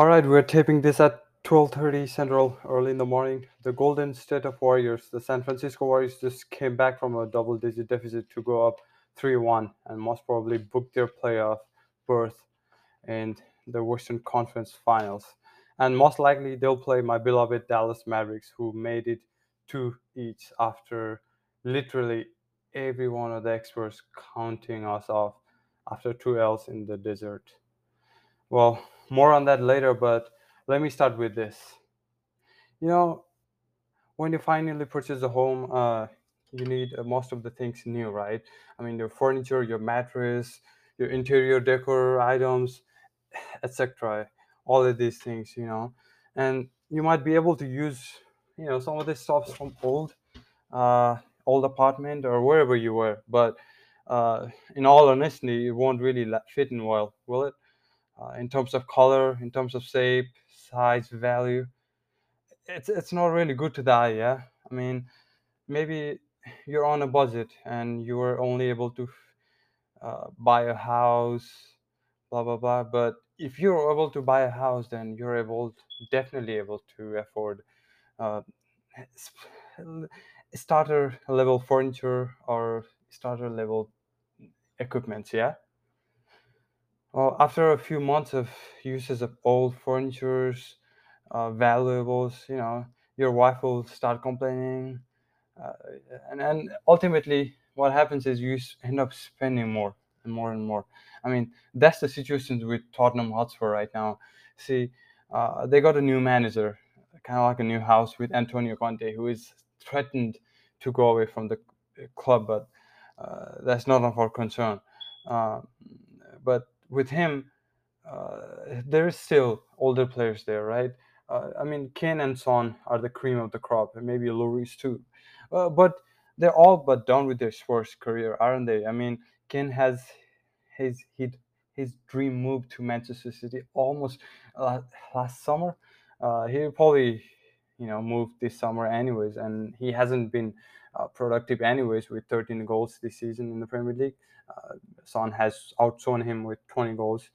All right, we're taping this at 12:30 Central, early in the morning. The Golden State of Warriors, the San Francisco Warriors, just came back from a double-digit deficit to go up 3-1 and most probably book their playoff berth in the Western Conference Finals. And most likely they'll play my beloved Dallas Mavericks, who made it two each after literally every one of the experts counting us off after two L's in the desert. Well, more on that later, but let me start with this. You know, when you finally purchase a home, uh, you need uh, most of the things new, right? I mean, your furniture, your mattress, your interior decor items, etc. All of these things, you know, and you might be able to use, you know, some of this stuff from old, uh, old apartment or wherever you were, but uh, in all honesty, it won't really fit in well, will it? Uh, in terms of color, in terms of shape, size, value. It's it's not really good to die. Yeah, I mean maybe you're on a budget and you were only able to uh, buy a house, blah blah blah. But if you're able to buy a house, then you're able definitely able to afford uh, starter level furniture or starter level equipment. Yeah Well, after a few months of uses of old furnitures, uh, valuables, you know, your wife will start complaining, uh, and and ultimately, what happens is you end up spending more and more and more. I mean, that's the situation with Tottenham Hotspur right now. See, uh, they got a new manager, kind of like a new house with Antonio Conte, who is threatened to go away from the club, but uh, that's not of our concern. Uh, but with him, uh, there is still older players there, right? Uh, I mean, Kane and Son are the cream of the crop, and maybe Lloris too. Uh, but they're all but done with their sports career, aren't they? I mean, Kane has his his, his dream move to Manchester City almost uh, last summer. Uh, he probably you know moved this summer anyways, and he hasn't been uh, productive anyways with 13 goals this season in the Premier League. Uh, Son has outshone him with 20 goals.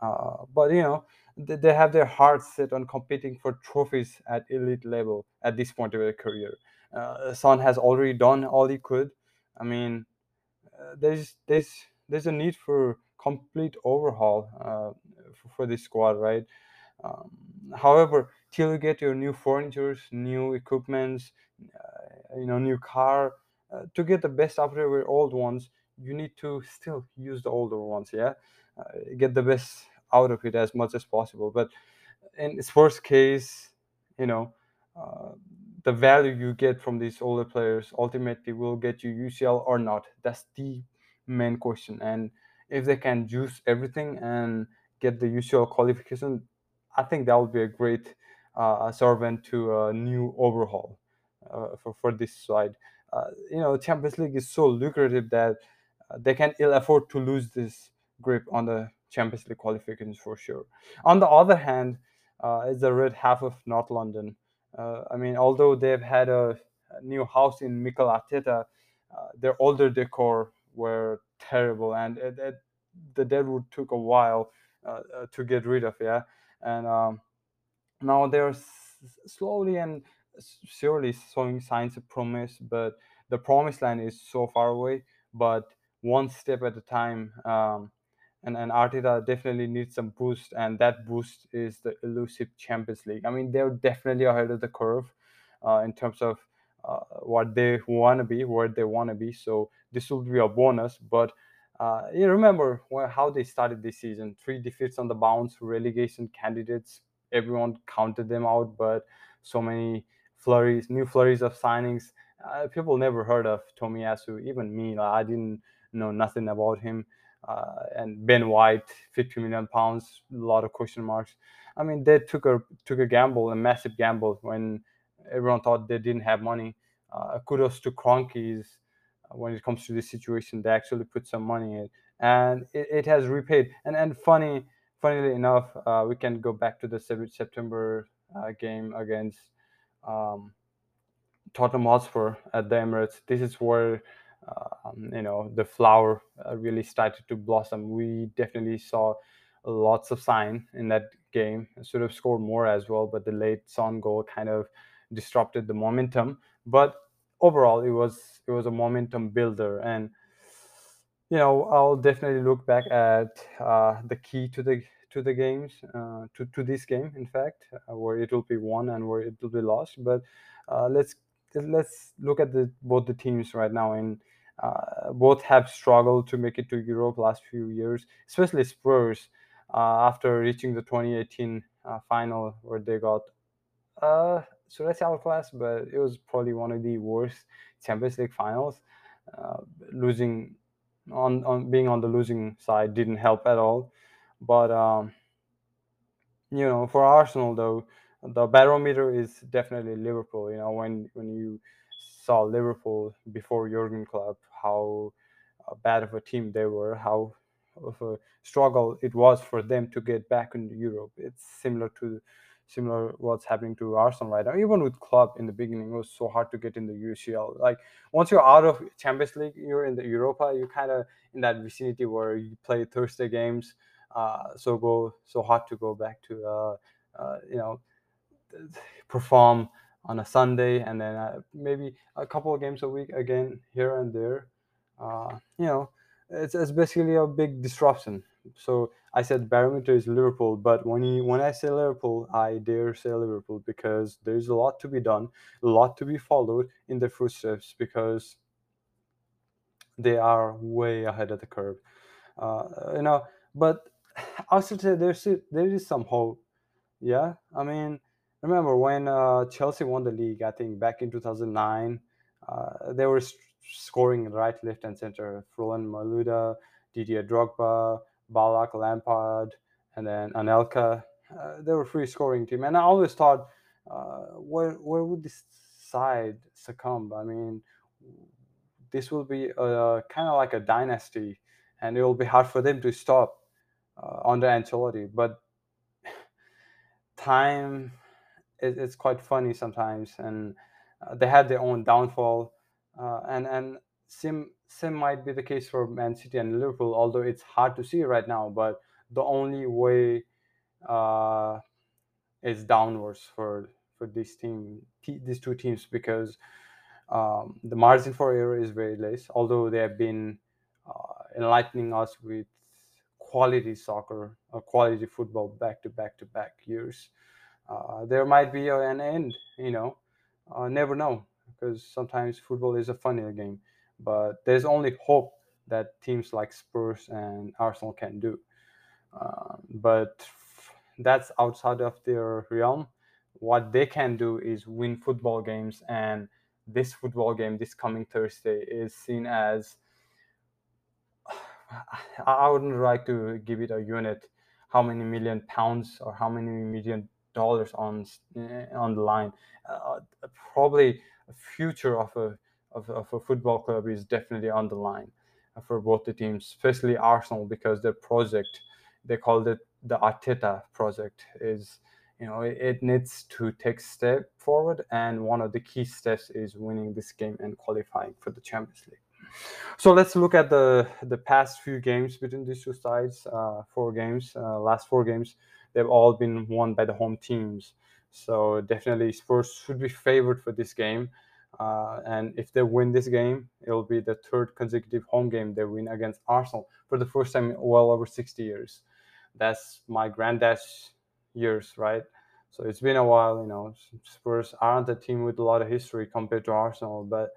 Uh, but you know, they, they have their hearts set on competing for trophies at elite level at this point of their career. Uh, Son has already done all he could. I mean, uh, there's there's there's a need for complete overhaul uh, for, for this squad, right? Um, however, till you get your new furnitures, new equipments, uh, you know, new car, uh, to get the best out of your old ones, you need to still use the older ones. Yeah, uh, get the best out of it as much as possible. But in sports case, you know, uh, the value you get from these older players ultimately will get you UCL or not. That's the main question. And if they can juice everything and get the UCL qualification, I think that would be a great uh, servant to a new overhaul uh, for, for this side. Uh, you know, Champions League is so lucrative that uh, they can ill afford to lose this grip on the Champions League qualifications for sure. On the other hand, is the red half of North London. I mean, although they've had a, a new house in Mikel Arteta, their older decor were terrible, and it, it, the Deadwood took a while uh, to get rid of. Yeah, and um, now they're slowly and surely showing signs of promise, but the promised land is so far away. But one step at a time. Um, and, and Arteta definitely needs some boost, and that boost is the elusive Champions League. I mean, they're definitely ahead of the curve uh, in terms of uh, what they want to be, where they want to be. So this will be a bonus. But uh, you remember how they started this season: three defeats on the bounce, relegation candidates. Everyone counted them out, but so many flurries, new flurries of signings. Uh, people never heard of Tomiyasu, even me. Like, I didn't know nothing about him uh, and Ben White, 50 million pounds, a lot of question marks. I mean, they took a took a gamble, a massive gamble, when everyone thought they didn't have money. Uh, kudos to Kroenkes uh, when it comes to this situation. They actually put some money in, and it, it has repaid. And and funny, funnily enough, uh, we can go back to the September uh, game against um, Tottenham Hotspur at the Emirates. This is where um, you know the flower uh, really started to blossom. We definitely saw lots of sign in that game. Should have scored more as well, but the late Son goal kind of disrupted the momentum. But overall, it was it was a momentum builder, and you know I'll definitely look back at uh, the key to the to the games uh, to to this game. In fact, uh, where it will be won and where it will be lost. But uh, let's let's look at the both the teams right now and. Uh, both have struggled to make it to Europe last few years, especially Spurs after reaching the 2018 uh, final where they got uh, should I say outclassed, but it was probably one of the worst Champions League finals. Uh, losing on, on being on the losing side didn't help at all. But um, you know, for Arsenal though, the barometer is definitely Liverpool. You know, when when you saw Liverpool before Jurgen Klopp, how uh, bad of a team they were, how of a struggle it was for them to get back into Europe. It's similar to similar what's happening to Arsenal right now. Even with Klopp in the beginning, it was so hard to get in the UCL. Like once you're out of Champions League, you're in the Europa. You're kind of in that vicinity where you play Thursday games. Uh, so go so hard to go back to uh, uh, you know perform on a Sunday and then uh, maybe a couple of games a week again here and there. Uh, you know, it's, it's basically a big disruption. So I said barometer is Liverpool, but when you when I say Liverpool, I dare say Liverpool because there's a lot to be done, a lot to be followed in their footsteps because they are way ahead of the curve. Uh, you know, but I should say there's there is some hope. Yeah, I mean, remember when uh, Chelsea won the league? I think back in 2009, uh, they were scoring right, left, and center. Roland Malouda, Didier Drogba, Ballack, Lampard, and then Anelka. Uh, they were free scoring team, and I always thought, uh, where where would this side succumb? I mean, this will be kind of like a dynasty, and it will be hard for them to stop uh, under Ancelotti. But time, it, it's quite funny sometimes, and uh, they had their own downfall, uh, and and sim same might be the case for Man City and Liverpool, although it's hard to see right now. But the only way uh, is downwards for for this team, these two teams, because um, the margin for error is very less. Although they have been uh, enlightening us with quality soccer or quality football back to back to back years, uh, there might be an end. You know, uh, never know because sometimes football is a funny game but there's only hope that teams like Spurs and Arsenal can do. Uh, but that's outside of their realm. What they can do is win football games, and this football game this coming Thursday is seen as. I wouldn't like to give it a unit, how many million pounds or how many million dollars on on the line. Uh, probably a future of a of, of a football club is definitely on the line for both the teams, especially Arsenal because their project, they called it the Arteta project, is you know it, it needs to take step forward, and one of the key steps is winning this game and qualifying for the Champions League. So let's look at the the past few games between these two sides. Uh, four games, uh, last four games, they've all been won by the home teams. So definitely Spurs should be favored for this game. Uh, and if they win this game, it'll be the third consecutive home game they win against Arsenal for the first time in well over 60 years. That's my granddad's years, right? So it's been a while, you know. Spurs aren't a team with a lot of history compared to Arsenal, but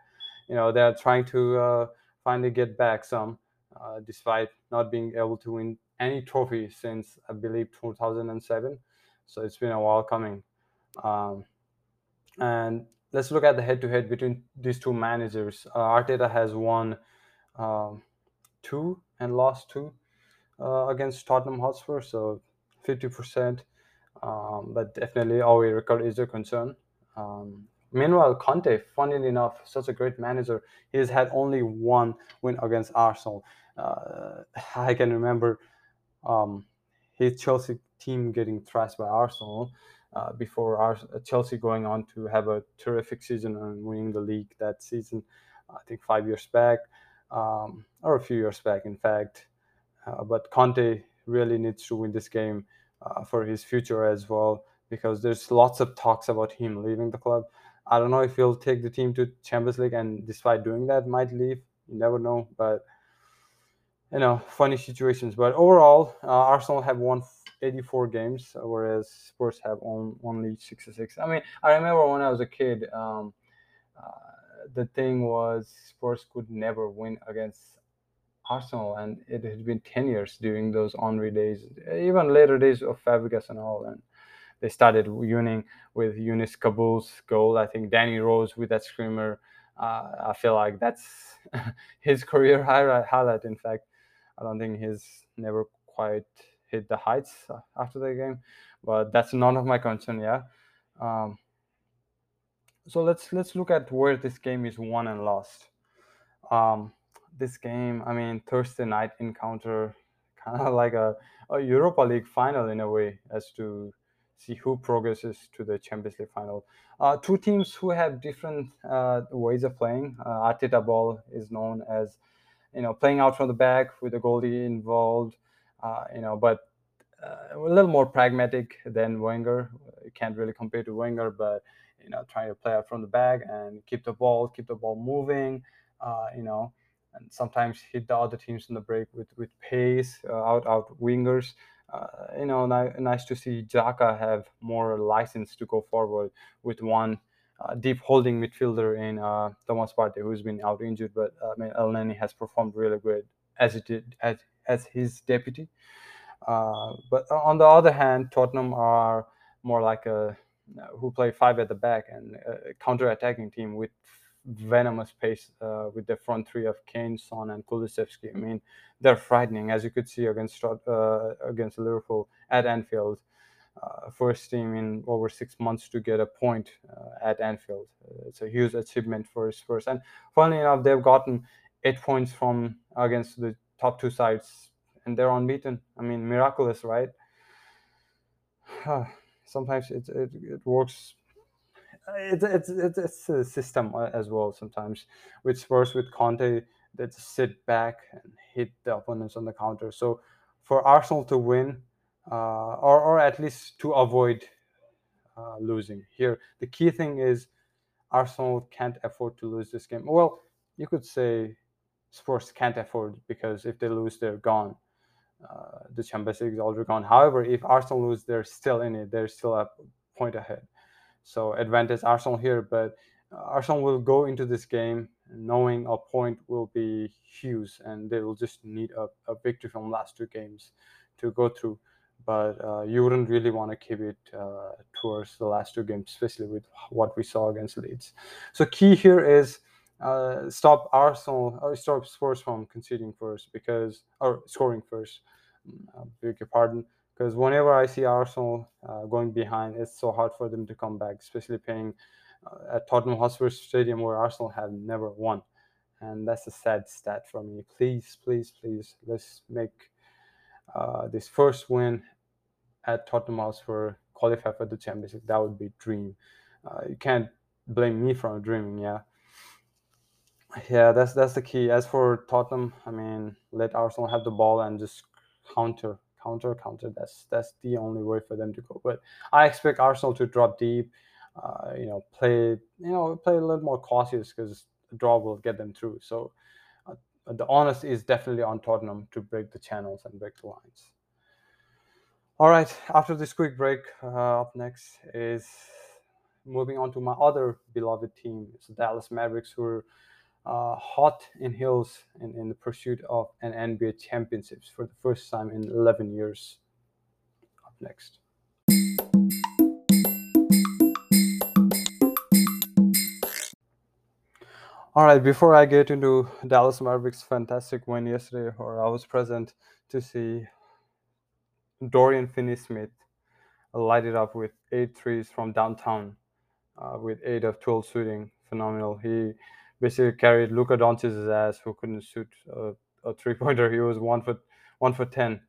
you know they're trying to uh, finally get back some, uh, despite not being able to win any trophy since I believe 2007. So it's been a while coming, um, and let's look at the head-to-head between these two managers. Uh, Arteta has won um, two and lost two uh, against Tottenham Hotspur, so 50%. Um, but definitely our record is a concern. Um, meanwhile, Conte, funnily enough, such a great manager, he has had only one win against Arsenal. Uh, I can remember um, his Chelsea team getting thrashed by Arsenal uh, before our, uh, Chelsea going on to have a terrific season and winning the league that season. I think five years back, um, or a few years back, in fact. Uh, but Conte really needs to win this game uh, for his future as well because there's lots of talks about him leaving the club. I don't know if he'll take the team to Champions League and despite doing that might leave. You never know, but you know, funny situations. But overall, uh, Arsenal have won 84 games, whereas Spurs have on, only 66. I mean, I remember when I was a kid, um, uh, the thing was Spurs could never win against Arsenal, and it had been 10 years during those Henry days, even later days of Fabregas and all. And they started winning with Younes Kaboul's goal. I think Danny Rose with that screamer. Uh, I feel like that's his career highlight, highlight. In fact, I don't think he's never quite hit the heights after the game, but that's none of my concern. Yeah. Um, so let's let's look at where this game is won and lost. Um, this game, I mean, Thursday night encounter, kind of like a, a Europa League final in a way, as to see who progresses to the Champions League final. Uh, two teams who have different uh, ways of playing. Uh, Arteta ball is known as, you know, playing out from the back with the goalie involved, uh, you know, but uh, a little more pragmatic than Wenger. You can't really compare to Wenger, but you know, trying to play out from the back and keep the ball, keep the ball moving, uh, you know, and sometimes hit the other teams in the break with with pace, out out wingers uh, you know, nice to see Xhaka have more license to go forward with one uh, deep holding midfielder in uh, Thomas Partey, who's been out injured, but uh, I mean, Elneny has performed really good as it did as, as his deputy. Uh, but on the other hand, Tottenham are more like a who play five at the back and a counter-attacking team with venomous pace uh, with the front three of Kane, Son, and Kulusevski. I mean, they're frightening, as you could see against uh, against Liverpool at Anfield. Uh, first team in over six months to get a point uh, at Anfield. Uh, it's a huge achievement for Spurs. And funnily enough, they've gotten eight points from against the top two sides, and they're unbeaten. I mean, miraculous, right? Sometimes it, it, it works it's it's it's, it's a system as well sometimes with Spurs with Conte that sit back and hit the opponents on the counter. So for Arsenal to win, uh, or or at least to avoid uh, losing here, the key thing is Arsenal can't afford to lose this game. Well, you could say Spurs can't afford because if they lose, they're gone. Uh, the Champions League is already gone. However, if Arsenal lose, they're still in it. They're still a point ahead. So advantage Arsenal here, but Arsenal will go into this game knowing a point will be huge, and they will just need a, a victory from last two games to go through. But uh, you wouldn't really want to keep it uh, towards the last two games, especially with what we saw against Leeds. So key here is uh, stop Arsenal or stop Spurs from conceding first because or scoring first. I beg your pardon because whenever I see Arsenal uh, going behind, it's so hard for them to come back, especially playing uh, at Tottenham Hotspur Stadium where Arsenal have never won. And that's a sad stat for me. Please, please, please, let's make uh, this first win at Tottenham Hotspur qualify for the Champions League. That would be dream. Uh, you can't blame me for dreaming, yeah. Yeah, that's that's the key. As for Tottenham, I mean, let Arsenal have the ball and just counter counter, counter. That's that's the only way for them to go. But I expect Arsenal to drop deep. Uh, you know, play you know play a little more cautious because draw will get them through. So uh, the honest is definitely on Tottenham to break the channels and break the lines. All right, after this quick break, uh, up next is moving on to my other beloved team, it's the Dallas Mavericks, who are uh, hot in heels in, in the pursuit of an NBA championships for the first time in 11 years. Up next. All right, before I get into Dallas Mavericks' fantastic win yesterday, or I was present to see Dorian Finney-Smith lighted up with eight threes from downtown, uh, with eight of 12 shooting. Phenomenal. He basically carried Luka Doncic's ass, who couldn't shoot a, a three pointer. He was one foot one for ten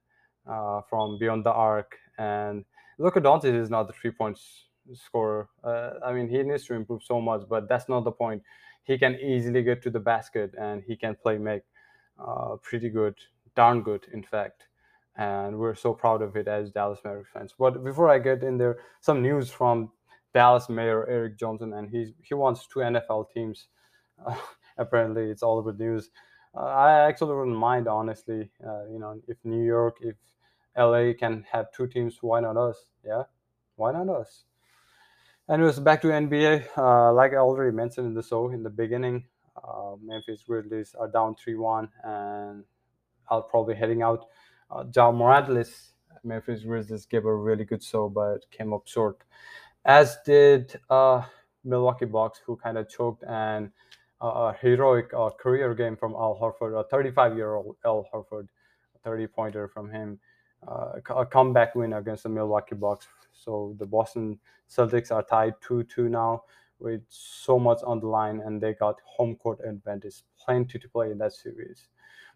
uh, from beyond the arc, and Luka Doncic is not the three points scorer. Uh, I mean, he needs to improve so much, but that's not the point. He can easily get to the basket, and he can play make uh, pretty good, darn good, in fact. And we're so proud of it as Dallas Mavericks fans. But before I get in there, some news from Dallas Mayor Eric Johnson, and he he wants two NFL teams. Uh, apparently, it's all over news. Uh, I actually wouldn't mind, honestly. Uh, you know, if New York, if LA can have two teams, why not us? Yeah, why not us? Anyways, back to NBA. Uh, like I already mentioned in the show in the beginning, uh, Memphis Grizzlies are down 3 1, and I'll probably heading out. Uh, Ja Morant's Memphis Grizzlies gave a really good show, but came up short, as did uh, Milwaukee Bucks, who kind of choked, and uh, a heroic uh, career game from Al Horford, a 35 year old Al Horford, 30 pointer from him, uh, a comeback win against the Milwaukee Bucks. So the Boston Celtics are tied 2 2 now with so much on the line, and they got home court advantage, plenty to play in that series.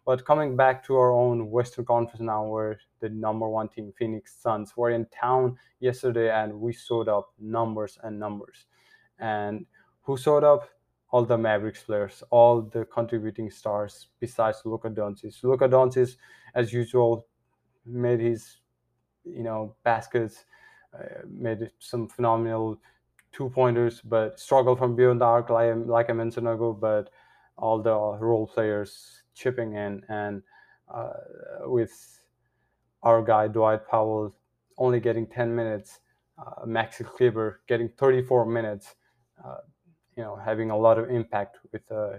But coming back to our own Western Conference now, where the number one team, Phoenix Suns, were in town yesterday, and we showed up numbers and numbers. And who showed up? All the Mavericks players, all the contributing stars, besides Luka Doncic. Luka Doncic, as usual, made his, you know, baskets, uh, made some phenomenal two pointers, but struggled from beyond the arc, like, like I mentioned ago. But all the role players chipping in, and uh, with our guy Dwight Powell only getting 10 minutes, uh, Maxi Kleber getting 34 minutes, uh, you know, having a lot of impact with uh,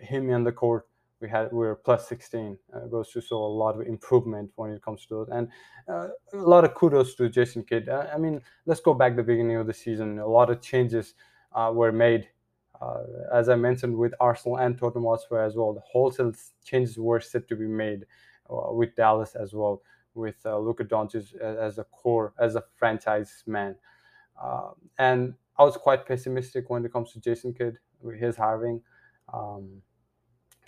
him in the court. We had we were plus 16 uh, goes to show a lot of improvement when it comes to it. And uh, a lot of kudos to jason kidd. I mean let's go back the beginning of the season. A lot of changes uh, were made as i mentioned with arsenal and tottenham hotspur as well the wholesale changes were set to be made uh, with dallas as well with uh, Luka Doncic as a core as a franchise man and i was quite pessimistic when it comes to jason kidd with his hiring um,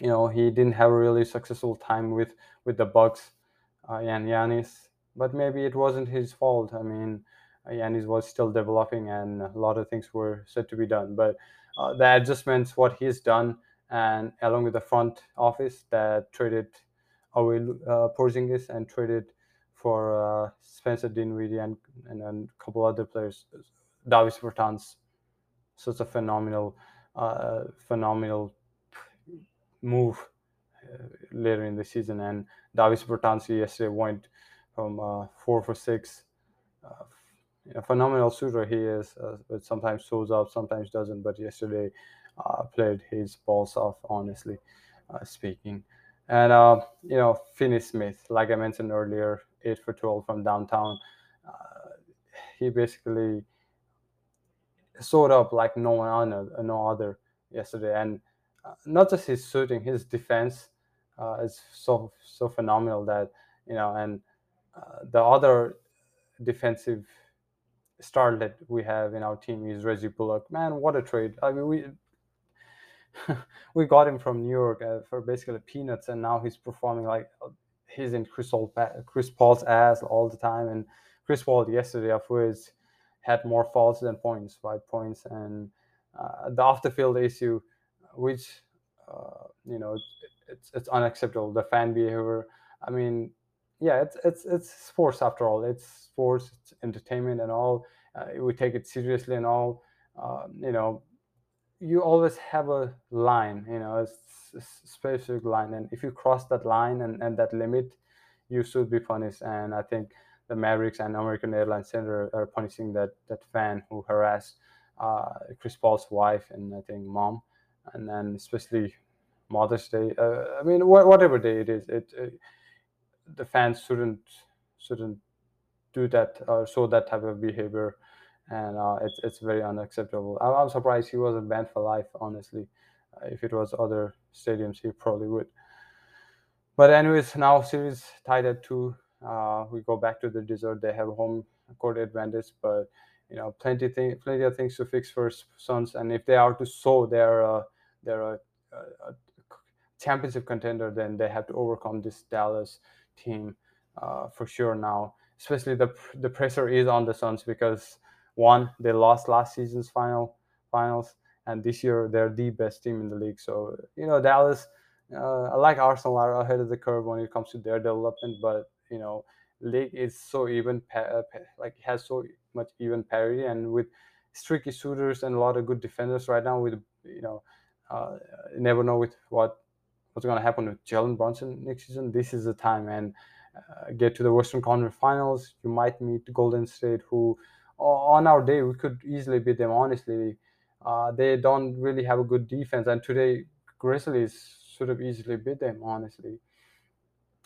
you know he didn't have a really successful time with with the Bucks uh, and Giannis, but maybe it wasn't his fault. I mean, Giannis was still developing, and a lot of things were said to be done. But uh, the adjustments, what he's done, and along with the front office that traded away uh, Porzingis and traded for uh, Spencer Dinwiddie and and a couple other players, Davis Bertans, such a phenomenal, uh, phenomenal move uh, later in the season. And Davis Bertans yesterday went from uh, four for six. Uh, a phenomenal shooter he is, uh, but sometimes shows up, sometimes doesn't. But yesterday uh, played his balls off, honestly uh, speaking. And you know, Finney Smith, like I mentioned earlier, eight for twelve from downtown. he basically showed up like no one other, no other yesterday, and uh, not just his shooting, his defense uh, is so so phenomenal that you know, and uh, the other defensive star that we have in our team is Reggie Bullock. Man, what a trade! I mean, we we got him from New York uh, for basically peanuts, and now he's performing like he's in Chris, Paul, Chris Paul's ass all the time. And Chris Paul yesterday, of course, had more faults than points, five points, and uh, the off the field issue which uh, you know it's it's unacceptable. The fan behavior. I mean, yeah, it's it's it's sports after all. It's sports, it's entertainment, and all. Uh, we take it seriously and all. Uh, you know, you always have a line. You know, a, a specific line, and if you cross that line and, and that limit, you should be punished. And I think the Mavericks and American Airlines Center are punishing that that fan who harassed uh, Chris Paul's wife and I think mom and then especially Mother's Day. Uh, I mean, wh- whatever day it is, it, it, the fans shouldn't shouldn't do that or show that type of behavior, and uh, it's it's very unacceptable. I'm, I'm, surprised he wasn't banned for life. Honestly, uh, if it was other stadiums, he probably would. But anyways, now series tied at two. Uh, we go back to the desert. They have home court advantage, but you know, plenty thing, plenty of things to fix for Suns. And if they are to show their uh, they're a, a, championship contender, then they have to overcome this Dallas team uh, for sure now. Especially the the pressure is on the Suns because one they lost last season's final finals, and this year they're the best team in the league. So you know Dallas, uh, like Arsenal, are ahead of the curve when it comes to their development, but you know league is so even uh, like has so much even parity and with streaky shooters and a lot of good defenders right now with you know uh, never know with what what's going to happen with Jalen Brunson next season. This is the time and uh, get to the Western Conference Finals. You might meet Golden State, who on our day we could easily beat them. Honestly, uh, they don't really have a good defense, and today Grizzlies should have easily beat them. Honestly,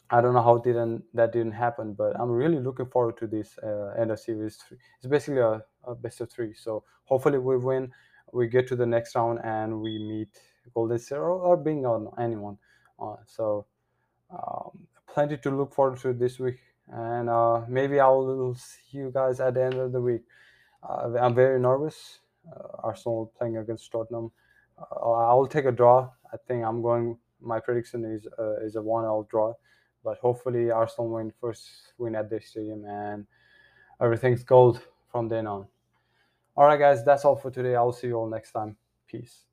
I don't know how didn't that didn't happen, but I'm really looking forward to this uh, end of series. Three. It's basically a, a, best of three, so hopefully we win. We get to the next round and we meet Golden State or, or being on anyone. Uh, so um, plenty to look forward to this week, and uh, maybe I will see you guys at the end of the week. Uh, I'm very nervous. Uh, Arsenal playing against Tottenham. Uh, I will take a draw. I think I'm going. My prediction is is a one-all draw but hopefully Arsenal win first win at their stadium and everything's gold from then on. All right, guys, that's all for today. I'll see you all next time. Peace.